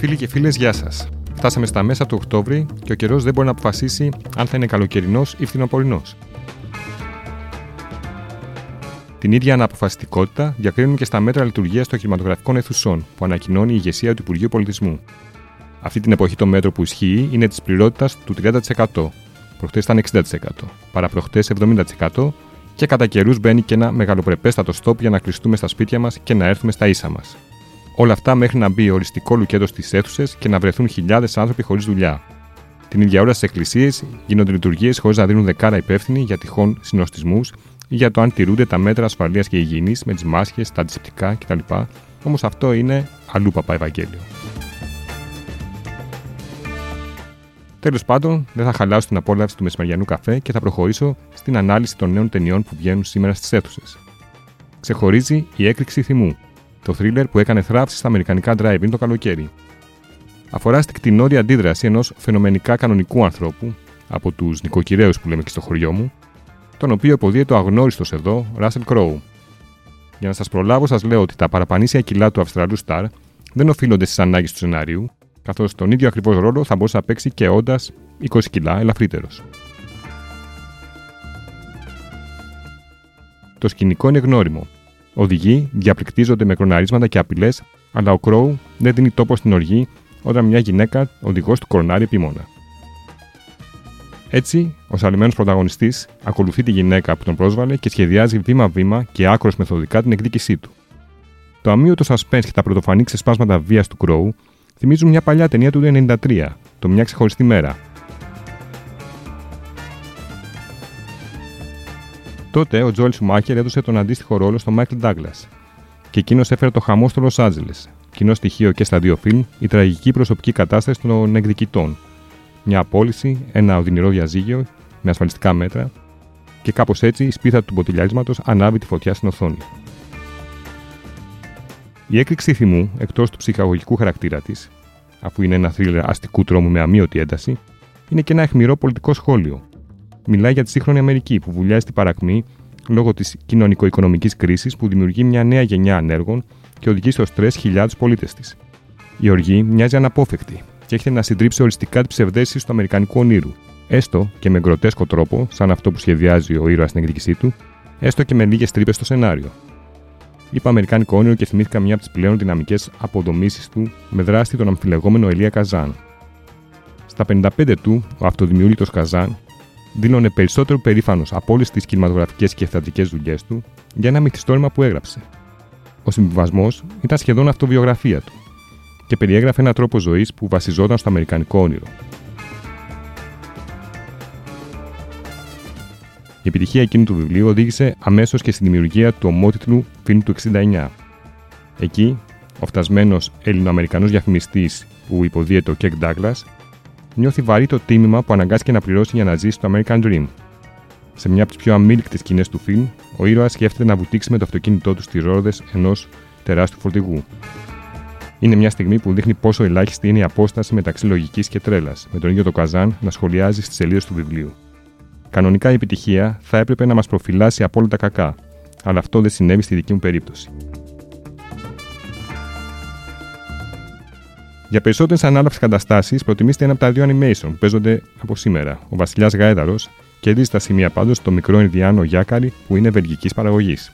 Φίλοι και φίλες, γεια σας. Φτάσαμε στα μέσα του Οκτώβρη και ο καιρός δεν μπορεί να αποφασίσει αν θα είναι καλοκαιρινός ή φθινοπορεινός. Την ίδια αναποφασιστικότητα διακρίνουν και στα μέτρα λειτουργίας των κινηματογραφικών αιθουσών που ανακοινώνει η ηγεσία του Υπουργείου Πολιτισμού. Αυτή την εποχή το μέτρο που ισχύει είναι της πληρότητας του 30%. Προχτές ήταν 60%, παραπροχτέ 70% και κατά καιρούς μπαίνει και ένα μεγαλοπρεπέστατο στόπ για να κλειστούμε στα σπίτια μας και να έρθουμε στα ίσα μας. Όλα αυτά μέχρι να μπει οριστικό λουκέτο στις αίθουσες και να βρεθούν χιλιάδες άνθρωποι χωρίς δουλειά. Την ίδια ώρα στις εκκλησίες γίνονται λειτουργίες χωρίς να δίνουν δεκάρα υπεύθυνοι για τυχόν συνοστισμούς ή για το αν τηρούνται τα μέτρα ασφαλείας και υγιεινής με τις μάσχε, τα αντισηπτικά κτλ. Όμως αυτό είναι αλλού παπά Ευαγγέλιο. Τέλος πάντων, δεν θα χαλάσω την απόλαυση του μεσημεριανού καφέ και θα προχωρήσω στην ανάλυση των νέων ταινιών που βγαίνουν σήμερα στις αίθουσες. Ξεχωρίζει η έκρηξη θυμού, το θρίλερ που έκανε θράψη στα αμερικανικά drive-in το καλοκαίρι. Αφορά στην κτηνόδια αντίδραση ενός φαινομενικά κανονικού ανθρώπου, από τους νοικοκυρέους που λέμε και στο χωριό μου, τον οποίο υποδίεται ο αγνώριστος εδώ, Russell Crowe. Για να σας προλάβω, σας λέω ότι τα παραπανήσια κιλά του Αυστραλού Σταρ δεν οφείλονται στις ανάγκες του σενάριου, καθώς τον ίδιο ακριβώς ρόλο θα μπορούσε να παίξει και όντας 20 κιλά ελαφρύτερος. Το σκηνικό είναι γνώριμο. Οδηγοί διαπληκτίζονται με κροναρίσματα και απειλές, αλλά ο Κρόου δεν δίνει τόπο στην οργή όταν μια γυναίκα οδηγός του κορονάρει επίμονα. Έτσι, ο σαλημένο πρωταγωνιστής ακολουθεί τη γυναίκα που τον πρόσβαλε και σχεδιάζει βήμα-βήμα και άκρος μεθοδικά την εκδίκησή του. Το αμύωτο suspense και τα πρωτοφανή ξεσπάσματα βίας του Κρόου θυμίζουν μια παλιά ταινία του 1993, το Μια ξεχωριστή μέρα. Τότε ο Τζόελ Σουμάχερ έδωσε τον αντίστοιχο ρόλο στον Μάικλ Ντάγκλας. Και εκείνος έφερε το χαμό στο Λος Άντζελες. Κοινό στοιχείο και στα δύο φιλμ η τραγική προσωπική κατάσταση των εκδικητών. Μια απόλυση, ένα οδυνηρό διαζύγιο με ασφαλιστικά μέτρα και κάπως έτσι η σπίθα του μποτιλιάρισματος ανάβει τη φωτιά στην οθόνη. Η έκρηξη θυμού, εκτός του ψυχαγωγικού χαρακτήρα της, αφού είναι ένα θρύλερ αστικού τρόμου με αμύωτη ένταση, είναι και ένα αιχμηρό πολιτικό σχόλιο. Μιλάει για τη σύγχρονη Αμερική που βουλιάζει την παρακμή λόγω της κοινωνικο-οικονομικής κρίσης που δημιουργεί μια νέα γενιά ανέργων και οδηγεί στο στρες χιλιάδους πολίτες της. Η οργή μοιάζει αναπόφευκτη και έχει να συντρίψει οριστικά τις ψευδέσεις του Αμερικανικού ονείρου, έστω και με γκροτέσκο τρόπο, σαν αυτό που σχεδιάζει ο ήρωας στην εκδίκησή του, έστω και με λίγες τρύπες στο σενάριο. Είπα Αμερικάνικο όνειρο και θυμήθηκα μια από τις πλέον δυναμικές αποδομήσεις του με δράστη τον αμφιλεγόμενο Ελία Καζάν. Στα 55 του, ο αυτοδημιούργητος Καζάν δήλωνε περισσότερο περήφανος από όλες τις κινηματογραφικές και θεατρικές δουλειές του για ένα μυθιστόρημα που έγραψε. Ο συμβιβασμός ήταν σχεδόν αυτοβιογραφία του και περιέγραφε έναν τρόπο ζωής που βασιζόταν στο αμερικανικό όνειρο. Η επιτυχία εκείνου του βιβλίου οδήγησε αμέσως και στη δημιουργία του ομότιτλου φιλμ του 69. Εκεί, ο φτασμένος Ελληνοαμερικανό διαφημιστής που υποδίεται ο Κεκ Ντάγκλας νιώθει βαρύ το τίμημα που αναγκάστηκε να πληρώσει για να ζήσει το American Dream. Σε μια από τις πιο αμήλικτες σκηνές του φιλμ, ο ήρωας σκέφτεται να βουτήξει με το αυτοκίνητό του στις ρόδες ενός τεράστιου φορτηγού. Είναι μια στιγμή που δείχνει πόσο ελάχιστη είναι η απόσταση μεταξύ λογικής και τρέλας, με τον ίδιο το Καζάν να σχολιάζει στις σελίδες του βιβλίου. Κανονικά η επιτυχία θα έπρεπε να μας προφυλάσει από όλα τα κακά, αλλά αυτό δεν συνέβη στη δική μου περίπτωση. Για περισσότερες ανάλαψε καταστάσεις, προτιμήστε ένα από τα δύο animation που παίζονται από σήμερα. Ο Βασιλιάς Γαέδαρο κερδίζει στα σημεία πάντως το μικρό Ινδιάνο Γιάκαρη που είναι βελγικής παραγωγής.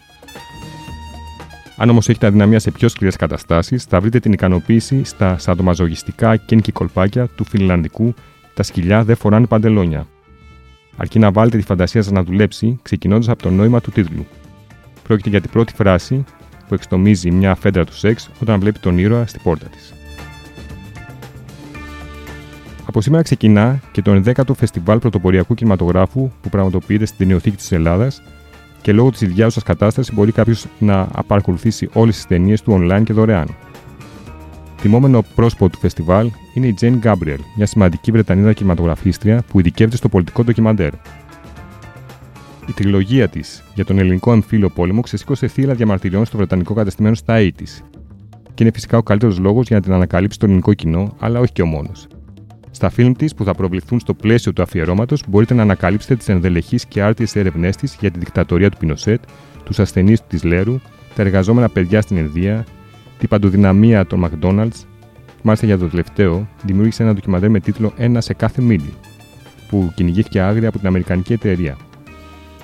Αν όμως έχετε αδυναμία σε πιο σκληρές καταστάσεις, θα βρείτε την ικανοποίηση στα σαδομαζογιστικά κένκι κολπάκια του φιλανδικού Τα σκυλιά δεν φοράνε παντελόνια. Αρκεί να βάλετε τη φαντασία σας να δουλέψει, ξεκινώντας από το νόημα του τίτλου. Πρόκειται για την πρώτη φράση που εξτομίζει μια φέντρα του σεξ όταν βλέπει τον ήρωα στη πόρτα της. Από σήμερα ξεκινά και το 11ο Φεστιβάλ Πρωτοποριακού Κινηματογράφου που πραγματοποιείται στην Ταινιοθήκη της Ελλάδας και λόγω της ιδιάζουσας κατάστασης μπορεί κάποιος να παρακολουθήσει όλες τις ταινίες του online και δωρεάν. Τιμόμενο πρόσωπο του φεστιβάλ είναι η Jane Gabriel, μια σημαντική Βρετανίδα κινηματογραφίστρια που ειδικεύεται στο πολιτικό ντοκιμαντέρ. Η τριλογία της για τον ελληνικό εμφύλιο πόλεμο ξεσήκωσε θύλα διαμαρτυριών στο βρετανικό κατεστημένο στα 80 και είναι φυσικά ο καλύτερος λόγος για να την ανακαλύψει το ελληνικό κοινό, αλλά όχι και ο μόνος. Στα φιλμ της που θα προβληθούν στο πλαίσιο του αφιερώματος μπορείτε να ανακαλύψετε τις ενδελεχείς και άρτιες έρευνές της για την δικτατορία του Πινοσέτ, τους ασθενείς της Λέρου, τα εργαζόμενα παιδιά στην Ενδία, την παντοδυναμία των McDonald's, μάλιστα για το τελευταίο, δημιούργησε ένα ντοκιμαντέρ με τίτλο Ένα σε κάθε μίλι, που κυνηγήθηκε άγρια από την Αμερικανική εταιρεία.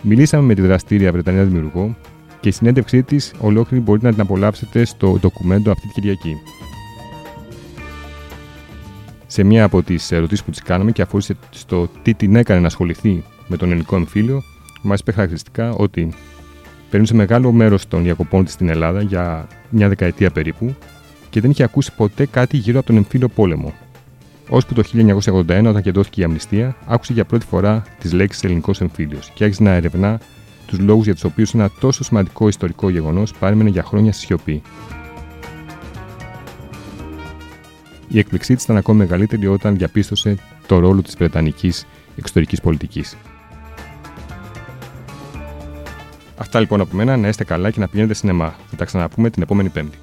Μιλήσαμε με τη δραστήρια Βρετανία δημιουργό και η συνέντευξή της ολόκληρη μπορείτε να την απολαύσετε στο ντοκουμέντο αυτή την Κυριακή. Σε μία από τις ερωτήσεις που τη κάναμε και αφορούσε στο τι την έκανε να ασχοληθεί με τον ελληνικό εμφύλιο, μας είπε χαρακτηριστικά ότι περνούσε μεγάλο μέρος των διακοπών της στην Ελλάδα για μια δεκαετία περίπου και δεν είχε ακούσει ποτέ κάτι γύρω από τον εμφύλιο πόλεμο. Ώσπου το 1981, όταν κεντρώθηκε η αμνηστία, άκουσε για πρώτη φορά τις λέξεις Ελληνικός εμφύλιος και άρχισε να ερευνά τους λόγους για τους οποίους ένα τόσο σημαντικό ιστορικό γεγονός παρέμενε για χρόνια στη σιωπή. Η έκπληξή της ήταν ακόμη μεγαλύτερη όταν διαπίστωσε το ρόλο της Βρετανικής εξωτερικής πολιτικής. Αυτά λοιπόν από μένα, να είστε καλά και να πηγαίνετε σινεμά. Θα τα ξαναπούμε την επόμενη Πέμπτη.